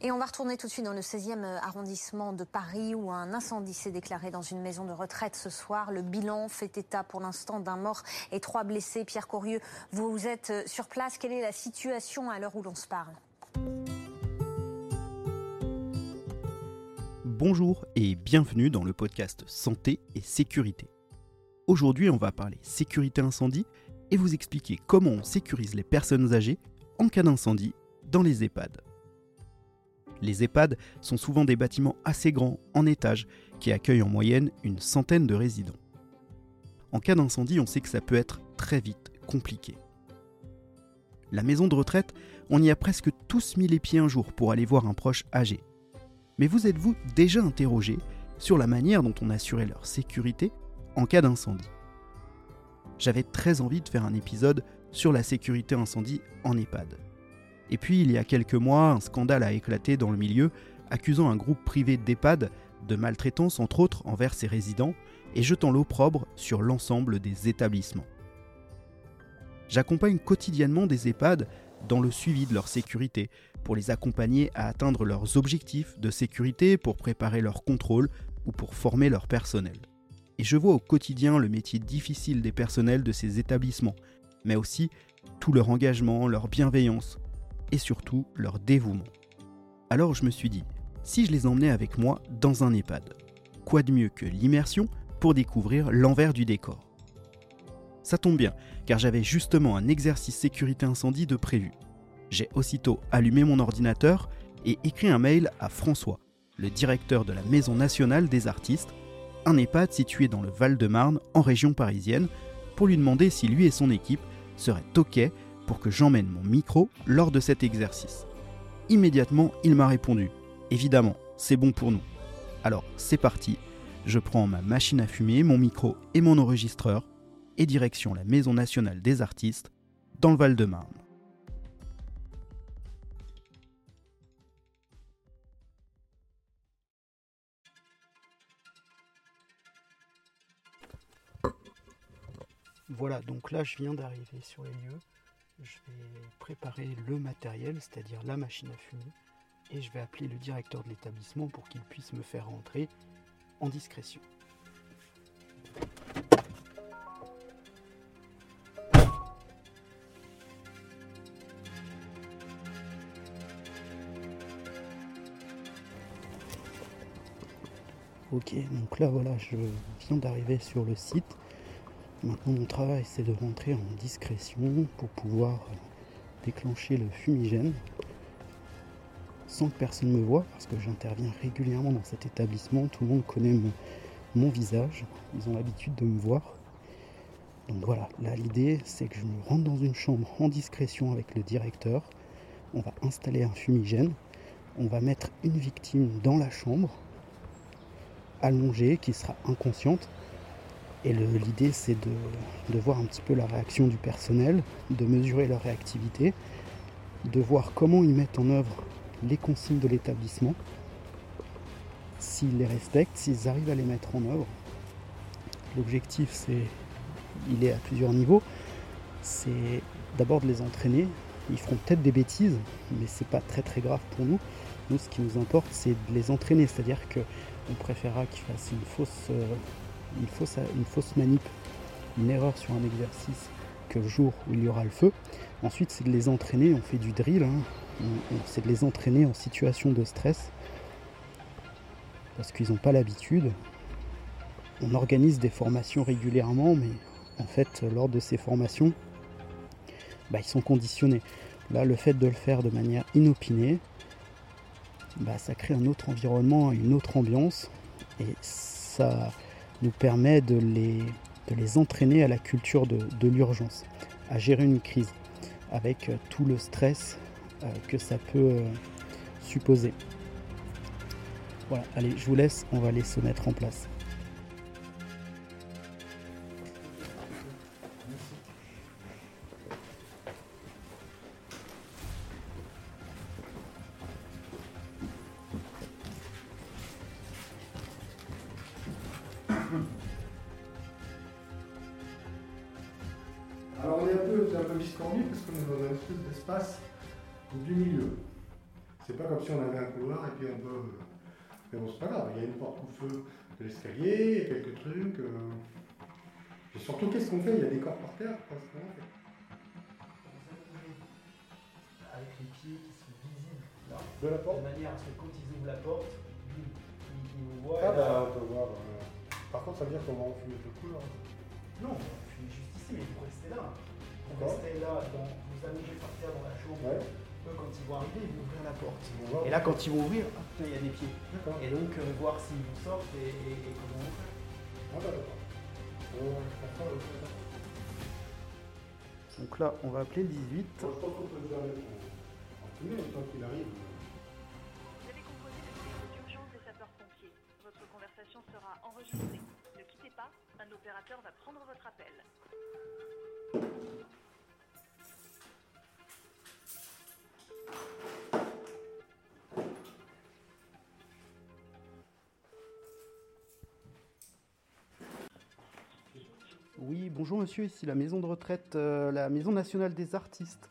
Et on va retourner tout de suite dans le 16e arrondissement de Paris où un incendie s'est déclaré dans une maison de retraite ce soir. Le bilan fait état pour l'instant d'un mort et trois blessés. Pierre Corieux, vous êtes sur place. Quelle est la situation à l'heure où l'on se parle? Bonjour et bienvenue dans le podcast Santé et Sécurité. Aujourd'hui, on va parler sécurité incendie et vous expliquer comment on sécurise les personnes âgées en cas d'incendie dans les EHPAD. Les EHPAD sont souvent des bâtiments assez grands, en étage, qui accueillent en moyenne une centaine de résidents. En cas d'incendie, on sait que ça peut être très vite compliqué. La maison de retraite, on y a presque tous mis les pieds un jour pour aller voir un proche âgé. Mais vous êtes-vous déjà interrogé sur la manière dont on assurait leur sécurité en cas d'incendie? J'avais très envie de faire un épisode sur la sécurité incendie en EHPAD. Et puis, il y a quelques mois, un scandale a éclaté dans le milieu, accusant un groupe privé d'EHPAD de maltraitance entre autres envers ses résidents et jetant l'opprobre sur l'ensemble des établissements. J'accompagne quotidiennement des EHPAD dans le suivi de leur sécurité, pour les accompagner à atteindre leurs objectifs de sécurité, pour préparer leur contrôle ou pour former leur personnel. Et je vois au quotidien le métier difficile des personnels de ces établissements, mais aussi tout leur engagement, leur bienveillance, et surtout leur dévouement. Alors je me suis dit, si je les emmenais avec moi dans un EHPAD, quoi de mieux que l'immersion pour découvrir l'envers du décor? Ça tombe bien, car j'avais justement un exercice sécurité incendie de prévu. J'ai aussitôt allumé mon ordinateur et écrit un mail à François, le directeur de la Maison nationale des artistes, un EHPAD situé dans le Val-de-Marne, en région parisienne, pour lui demander si lui et son équipe seraient OK pour que j'emmène mon micro lors de cet exercice. Immédiatement, il m'a répondu Évidemment, c'est bon pour nous. Alors, c'est parti. Je prends ma machine à fumer, mon micro et mon enregistreur et direction la Maison nationale des artistes dans le Val-de-Marne. Voilà, donc là je viens d'arriver sur les lieux je vais préparer le matériel, c'est-à-dire la machine à fumer, et je vais appeler le directeur de l'établissement pour qu'il puisse me faire rentrer en discrétion. Ok, donc là voilà, je viens d'arriver sur le site. Maintenant, mon travail, c'est de rentrer en discrétion pour pouvoir déclencher le fumigène sans que personne me voie, parce que j'interviens régulièrement dans cet établissement. Tout le monde connaît mon, visage, ils ont l'habitude de me voir. Donc voilà, là l'idée c'est que je me rentre dans une chambre en discrétion avec le directeur. On va installer un fumigène. On va mettre une victime dans la chambre, allongée, qui sera inconsciente. Et l'idée, c'est de, voir un petit peu la réaction du personnel, de mesurer leur réactivité, de voir comment ils mettent en œuvre les consignes de l'établissement, s'ils les respectent, s'ils arrivent à les mettre en œuvre. L'objectif, c'est, il est à plusieurs niveaux. C'est d'abord de les entraîner. Ils feront peut-être des bêtises, mais c'est pas très très grave pour nous. Nous, ce qui nous importe, c'est de les entraîner, c'est-à-dire qu'on préférera qu'ils fassent une fausse euh, une fausse, manip, une erreur sur un exercice que le jour où il y aura le feu. Ensuite, c'est de les entraîner, on fait du drill, hein. c'est de les entraîner en situation de stress parce qu'ils n'ont pas l'habitude. On organise des formations régulièrement, mais en fait, lors de ces formations, bah, ils sont conditionnés. Là, le fait de le faire de manière inopinée, bah, ça crée un autre environnement, une autre ambiance, et ça, nous permet de les, de les entraîner à la culture de, l'urgence, à gérer une crise avec euh, tout le stress euh, que ça peut euh, supposer. Voilà, allez, je vous laisse, on va aller se mettre en place. Comme si on avait un couloir et puis on peut. Mais bon, c'est pas grave, il y a une porte coup-feu de l'escalier, quelques trucs. Et surtout, qu'est-ce qu'on fait? Il y a des corps par terre, qu'est-ce qu'on fait Avec les pieds qui sont visibles là, De la porte? De manière à ce que quand ils ouvrent la porte, ils, ils- nous voient. Ah là- bah, on peut voir. euh, Par contre, ça veut dire qu'on va enfumer tout le couloir. Non, je suis juste ici, mais vous restez là. Vous restez là, dans, vous allongez par terre dans la chambre. Ouais. Eux, quand ils vont arriver, ils vont ouvrir la porte. On va voir. Et là, quand ils vont ouvrir, il y a des pieds. Et donc, euh, voir s'ils vous sortent et, et- et comment on fait. Donc là, on va appeler le 18. Bon, je pense qu'on peut déjà en tunnel, tant qu'il arrive. Vous avez composé le numéro d'urgence des sapeurs-pompiers. Votre conversation sera enregistrée. Ne quittez pas, un opérateur va prendre votre appel. Oui, bonjour monsieur, ici la maison de retraite, euh, la maison nationale des artistes.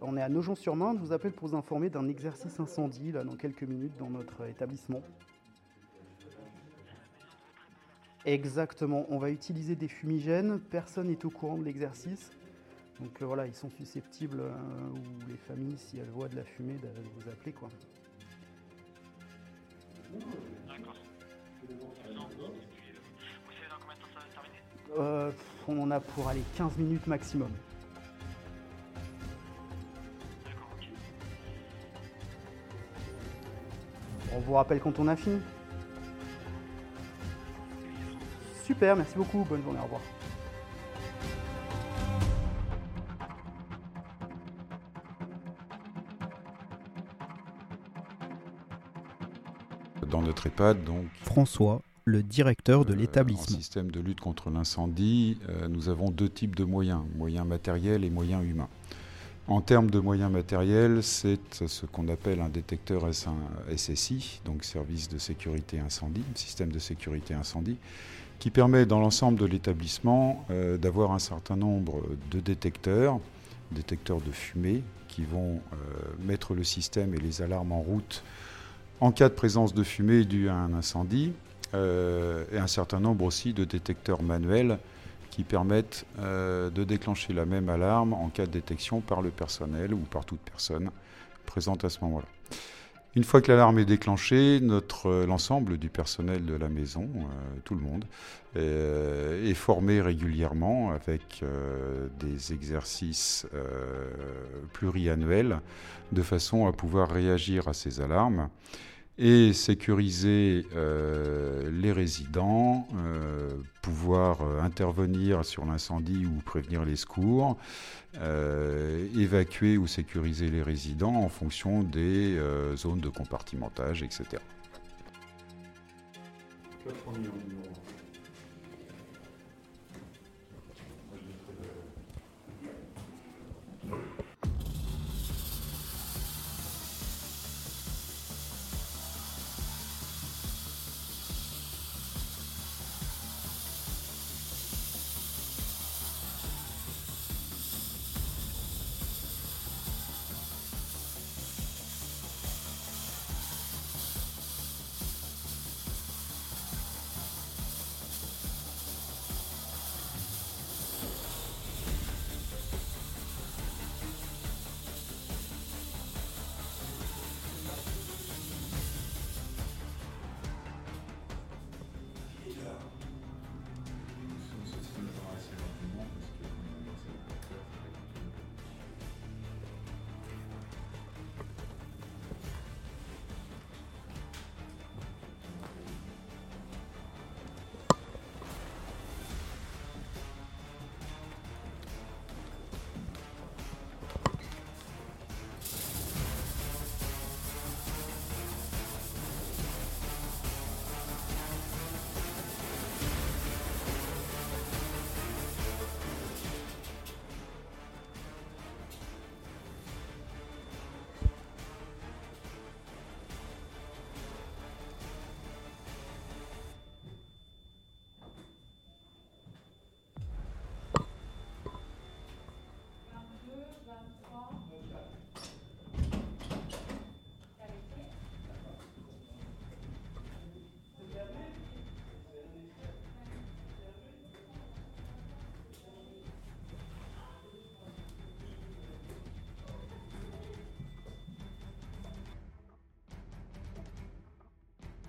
On est à Nogent-sur-Marne, je vous appelle pour vous informer d'un exercice incendie là, dans quelques minutes dans notre établissement. Exactement, on va utiliser des fumigènes, personne n'est au courant de l'exercice. Donc euh, voilà, ils sont susceptibles, euh, ou les familles, si elles voient de la fumée, de vous appeler quoi. D'accord. Vous savez dans combien de temps ça va se terminer? Euh, on en a pour aller 15 minutes maximum. On vous rappelle quand on a fini. Super, merci beaucoup, bonne journée, au revoir. Dans notre EHPAD, donc, François, le directeur de euh, en l'établissement. système de lutte contre l'incendie, euh, nous avons deux types de moyens, moyens matériels et moyens humains. En termes de moyens matériels, c'est ce qu'on appelle un détecteur S1 SSI, donc service de sécurité incendie, système de sécurité incendie, qui permet dans l'ensemble de l'établissement euh, d'avoir un certain nombre de détecteurs, détecteurs de fumée, qui vont euh, mettre le système et les alarmes en route en cas de présence de fumée due à un incendie, euh, et un certain nombre aussi de détecteurs manuels qui permettent euh, de déclencher la même alarme en cas de détection par le personnel ou par toute personne présente à ce moment-là. Une fois que l'alarme est déclenchée, euh, l'ensemble du personnel de la maison, tout le monde, est formé régulièrement avec des exercices pluriannuels de façon à pouvoir réagir à ces alarmes et sécuriser euh, les résidents, euh, pouvoir euh, intervenir sur l'incendie ou prévenir les secours, évacuer ou sécuriser les résidents en fonction des zones de compartimentage, etc. Numéro.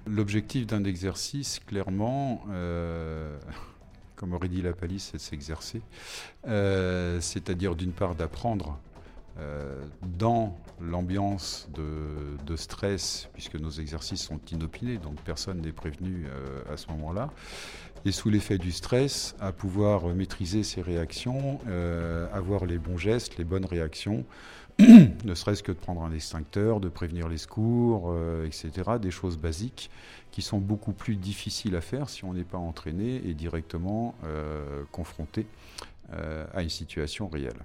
L'objectif d'un exercice, clairement, euh, comme aurait dit la palisse, c'est de s'exercer. Euh, c'est-à-dire d'une part d'apprendre euh, dans l'ambiance de, de, stress, puisque nos exercices sont inopinés, donc personne n'est prévenu à ce moment-là, et sous l'effet du stress, à pouvoir maîtriser ses réactions, avoir les bons gestes, les bonnes réactions, ne serait-ce que de prendre un extincteur, de prévenir les secours, euh, etc. Des choses basiques qui sont beaucoup plus difficiles à faire si on n'est pas entraîné et directement euh, confronté euh, à une situation réelle.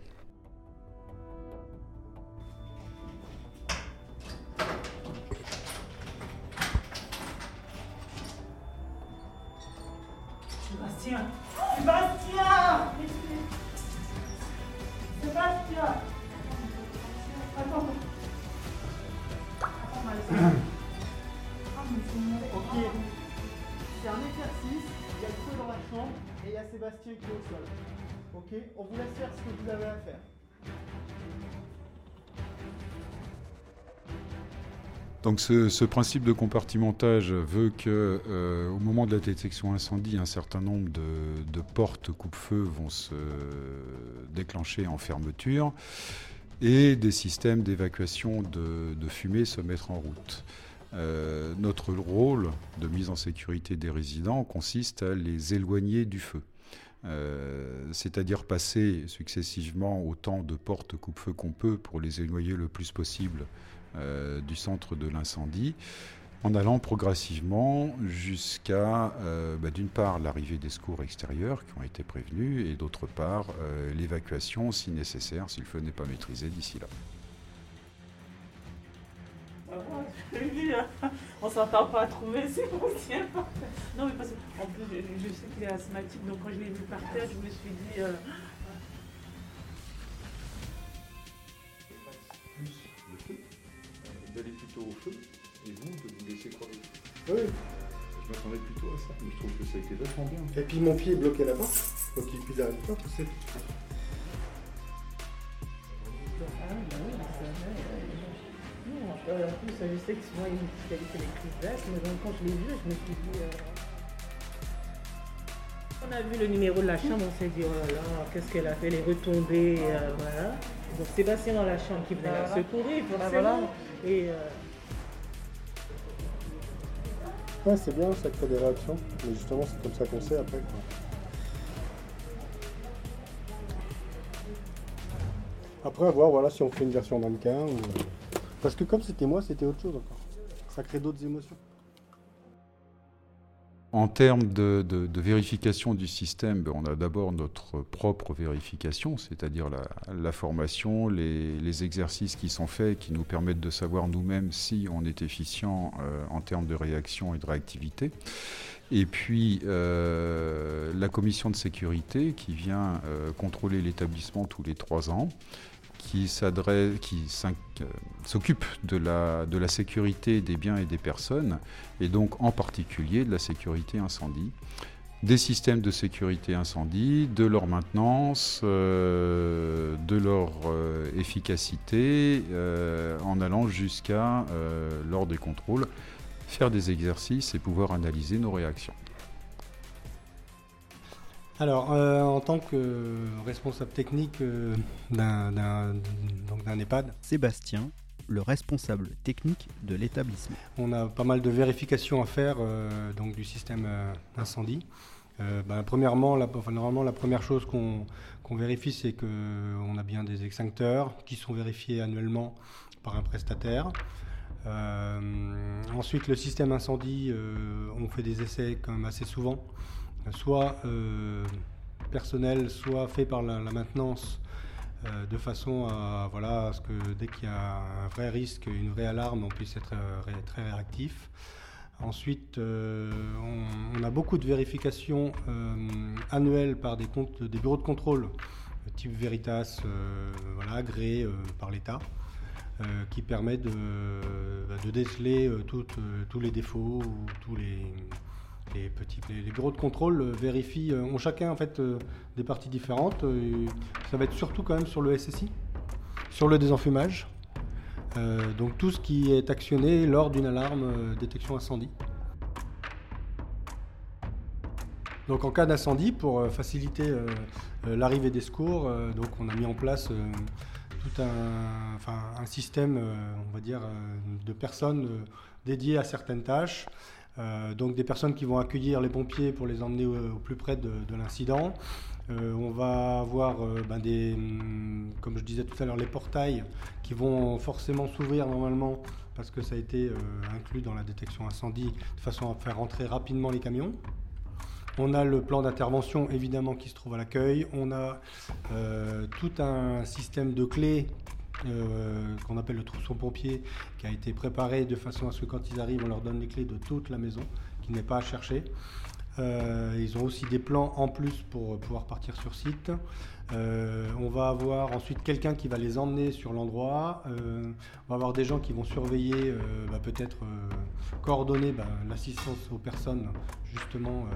Ok. C'est un exercice, il y a le feu dans la chambre et il y a Sébastien qui est au sol. Ok On vous laisse faire ce que vous avez à faire. Donc ce, principe de compartimentage veut que euh, au moment de la détection incendie, un certain nombre de portes coupe-feu vont se déclencher en fermeture et des systèmes d'évacuation de, fumée se mettre en route. Euh, notre rôle de mise en sécurité des résidents consiste à les éloigner du feu. Euh, c'est-à-dire passer successivement autant de portes coupe-feu qu'on peut pour les éloigner le plus possible euh, du centre de l'incendie, en allant progressivement jusqu'à, euh, bah, d'une part, l'arrivée des secours extérieurs qui ont été prévenus, et d'autre part, euh, l'évacuation si nécessaire, si le feu n'est pas maîtrisé d'ici là. Hein. On s'entend pas trouver, c'est bon, Non, mais parce qu'en plus, je, sais qu'il est asthmatique, donc quand je l'ai vu par terre, je me suis dit. Euh... Plus le feu, d'aller plutôt au feu, et vous, de vous laisser crever. Oui. Je m'attendais plutôt à ça, mais je trouve que ça a été vachement bien. Et puis mon pied est bloqué là-bas, donc il puisse arriver pas pousser. Euh, en plus, je sais que souvent il fait des crises d'asthme, donc quand je l'ai vu, je me suis dit. Euh... On a vu le numéro de la chambre, on s'est dit, oh là là, qu'est-ce qu'elle a fait, elle est retombée, euh, voilà. Donc Sébastien dans la chambre qui venait la secourir, forcément. Voilà. Et, euh... Ouais, c'est bien, ça crée des réactions. Mais justement, c'est comme ça qu'on sait après. Quoi. Après, à voir voilà, si on fait une version mannequin. Ou... Parce que comme c'était moi, c'était autre chose encore. Ça crée d'autres émotions. En termes de, vérification du système, ben, on a d'abord notre propre vérification, c'est-à-dire la, formation, les, les, exercices qui sont faits, qui nous permettent de savoir nous-mêmes si on est efficient euh, en termes de réaction et de réactivité. Et puis euh, la commission de sécurité qui vient euh, contrôler l'établissement tous les trois ans qui s'occupe de la, sécurité des biens et des personnes, et donc en particulier de la sécurité incendie, des systèmes de sécurité incendie, de leur maintenance, euh, de leur euh, efficacité, euh, en allant jusqu'à, euh, lors des contrôles, faire des exercices et pouvoir analyser nos réactions. Alors, euh, en tant que responsable technique euh, d'un EHPAD, Sébastien, le responsable technique de l'établissement. On a pas mal de vérifications à faire euh, donc du système incendie. Ben, premièrement, la, enfin, normalement, la première chose qu'on qu vérifie, c'est qu'on a bien des extincteurs qui sont vérifiés annuellement par un prestataire. ensuite, le système incendie, on fait des essais quand même assez souvent soit euh, personnel, soit fait par la, maintenance, euh, de façon à, ce que dès qu'il y a un vrai risque, une vraie alarme, on puisse être euh, très réactif. Ensuite, on, a beaucoup de vérifications annuelles par des, bureaux de contrôle type Veritas, agréés par l'État. qui permet de, de déceler tous les défauts ou tous les, les, petits, bureaux de contrôle euh, vérifient, euh, ont chacun en fait euh, des parties différentes. ça va être surtout quand même sur le SSI, sur le désenfumage. donc tout ce qui est actionné lors d'une alarme détection incendie. Donc en cas d'incendie, pour faciliter l'arrivée des secours, on a mis en place tout un, un système, on va dire, de personnes dédiées à certaines tâches. Euh, donc des personnes qui vont accueillir les pompiers pour les emmener au, plus près de, de l'incident. Euh, on va avoir euh, ben, des, hum, comme je disais tout à l'heure, les portails qui vont forcément s'ouvrir normalement parce que ça a été inclus dans la détection incendie de façon à faire rentrer rapidement les camions. On a le plan d'intervention évidemment qui se trouve à l'accueil. On a tout un système de clés euh, qu'on appelle le trousseau pompier qui a été préparé de façon à ce que quand ils arrivent, on leur donne les clés de toute la maison, qui n'est pas à chercher. Euh, ils ont aussi des plans en plus pour pouvoir partir sur site. Euh, on va avoir ensuite quelqu'un qui va les emmener sur l'endroit. On va avoir des gens qui vont surveiller, bah, peut-être coordonner bah, l'assistance aux personnes, justement,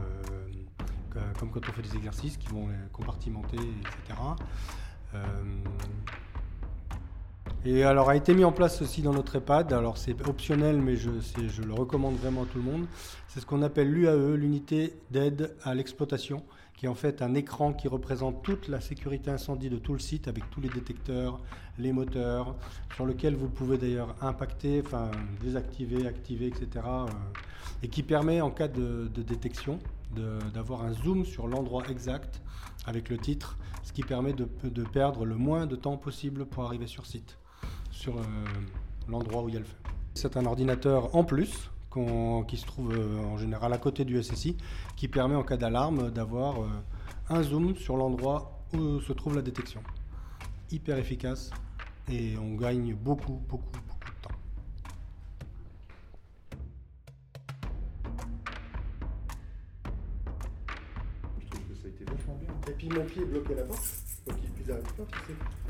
comme quand on fait des exercices, qui vont les compartimenter, etc. Et alors a été mis en place aussi dans notre EHPAD, alors c'est optionnel mais je, le recommande vraiment à tout le monde, c'est ce qu'on appelle l'UAE, l'unité d'aide à l'exploitation, qui est en fait un écran qui représente toute la sécurité incendie de tout le site avec tous les détecteurs, les moteurs, sur lequel vous pouvez d'ailleurs impacter, enfin désactiver, activer, etc. euh, et qui permet en cas de, détection d'avoir un zoom sur l'endroit exact avec le titre, ce qui permet de perdre le moins de temps possible pour arriver sur site, sur euh, l'endroit où il y a le feu. C'est un ordinateur en plus qui se trouve euh, en général à côté du SSI, qui permet en cas d'alarme d'avoir euh, un zoom sur l'endroit où se trouve la détection. Hyper efficace et on gagne beaucoup, beaucoup, beaucoup de temps. Je trouve que ça a été vachement bien. Et puis mon pied est bloqué là-bas, donc pas, tu sais.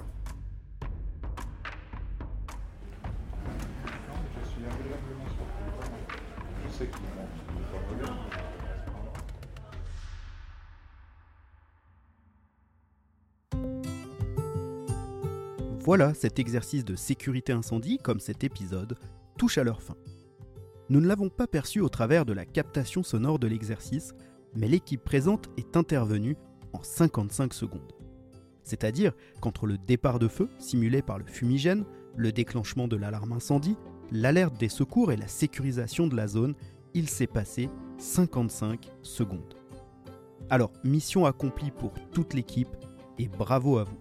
Voilà, cet exercice de sécurité incendie, comme cet épisode, touche à leur fin. Nous ne l'avons pas perçu au travers de la captation sonore de l'exercice, mais l'équipe présente est intervenue en 55 secondes. C'est-à-dire qu'entre le départ de feu, simulé par le fumigène, le déclenchement de l'alarme incendie, l'alerte des secours et la sécurisation de la zone, il s'est passé 55 secondes. Alors, mission accomplie pour toute l'équipe et bravo à vous.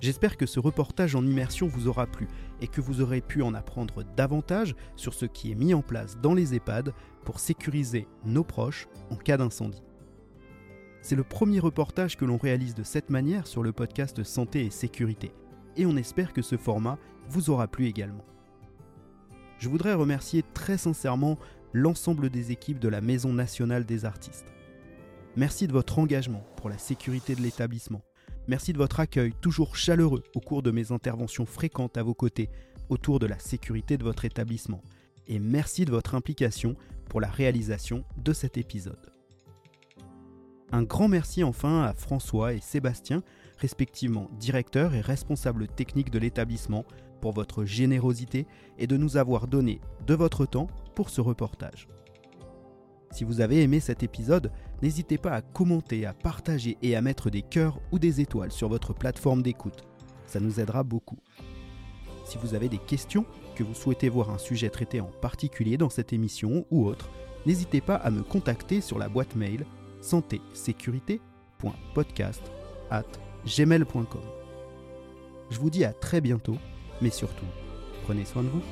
J'espère que ce reportage en immersion vous aura plu et que vous aurez pu en apprendre davantage sur ce qui est mis en place dans les EHPAD pour sécuriser nos proches en cas d'incendie. C'est le premier reportage que l'on réalise de cette manière sur le podcast Santé et Sécurité et on espère que ce format vous aura plu également. Je voudrais remercier très sincèrement l'ensemble des équipes de la Maison nationale des artistes. Merci de votre engagement pour la sécurité de l'établissement. Merci de votre accueil toujours chaleureux au cours de mes interventions fréquentes à vos côtés autour de la sécurité de votre établissement. Et merci de votre implication pour la réalisation de cet épisode. Un grand merci enfin à François et Sébastien, respectivement directeur et responsable technique de l'établissement, pour votre générosité et de nous avoir donné de votre temps pour ce reportage. Si vous avez aimé cet épisode, n'hésitez pas à commenter, à partager et à mettre des cœurs ou des étoiles sur votre plateforme d'écoute. Ça nous aidera beaucoup. Si vous avez des questions, que vous souhaitez voir un sujet traité en particulier dans cette émission ou autre, n'hésitez pas à me contacter sur la boîte mail santé-sécurité.podcast@gmail.com. Je vous dis à très bientôt, mais surtout, prenez soin de vous.